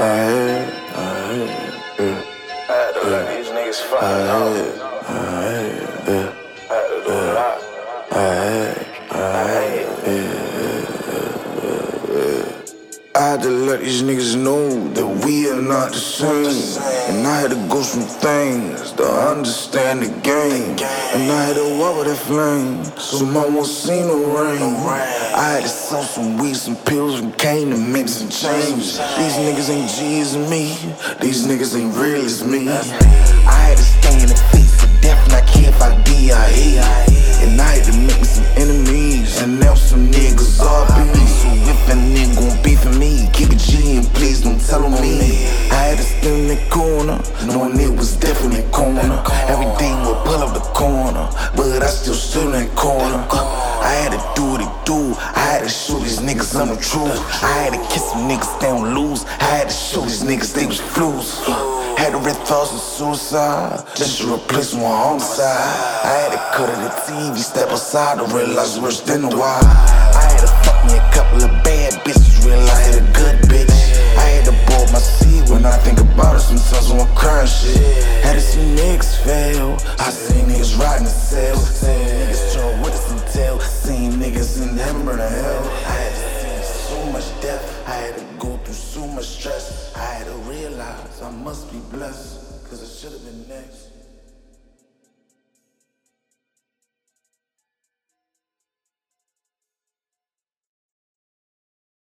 I had, I had, yeah. I these niggas. I yeah. I had to let these niggas know that we are not the same. And I had to go through things to understand the game. And I had to walk with that flame, so mom won't see no rain. I had to sell some weed, some pills, and came to make some change. These niggas ain't G as me, these niggas ain't real as me. I had to stay in the please don't tell on me. I had to stand in the corner, knowing it was definitely corner. Everything would pull up the corner, but I still stood in that corner. I had to do what it do. I had to shoot these niggas I'm the truth. I had to kiss some niggas they don't lose. I had to show these niggas they was flus. Had to red thoughts of suicide just to replace one homicide. I had to cut of the TV, step aside to realize worse than the wild. I seen niggas riding the cell. Seen niggas trying with us until. Seen niggas in heaven burn hell. I had to see so much death. I had to go through so much stress. I had to realize I must be blessed. Cause I should have been next.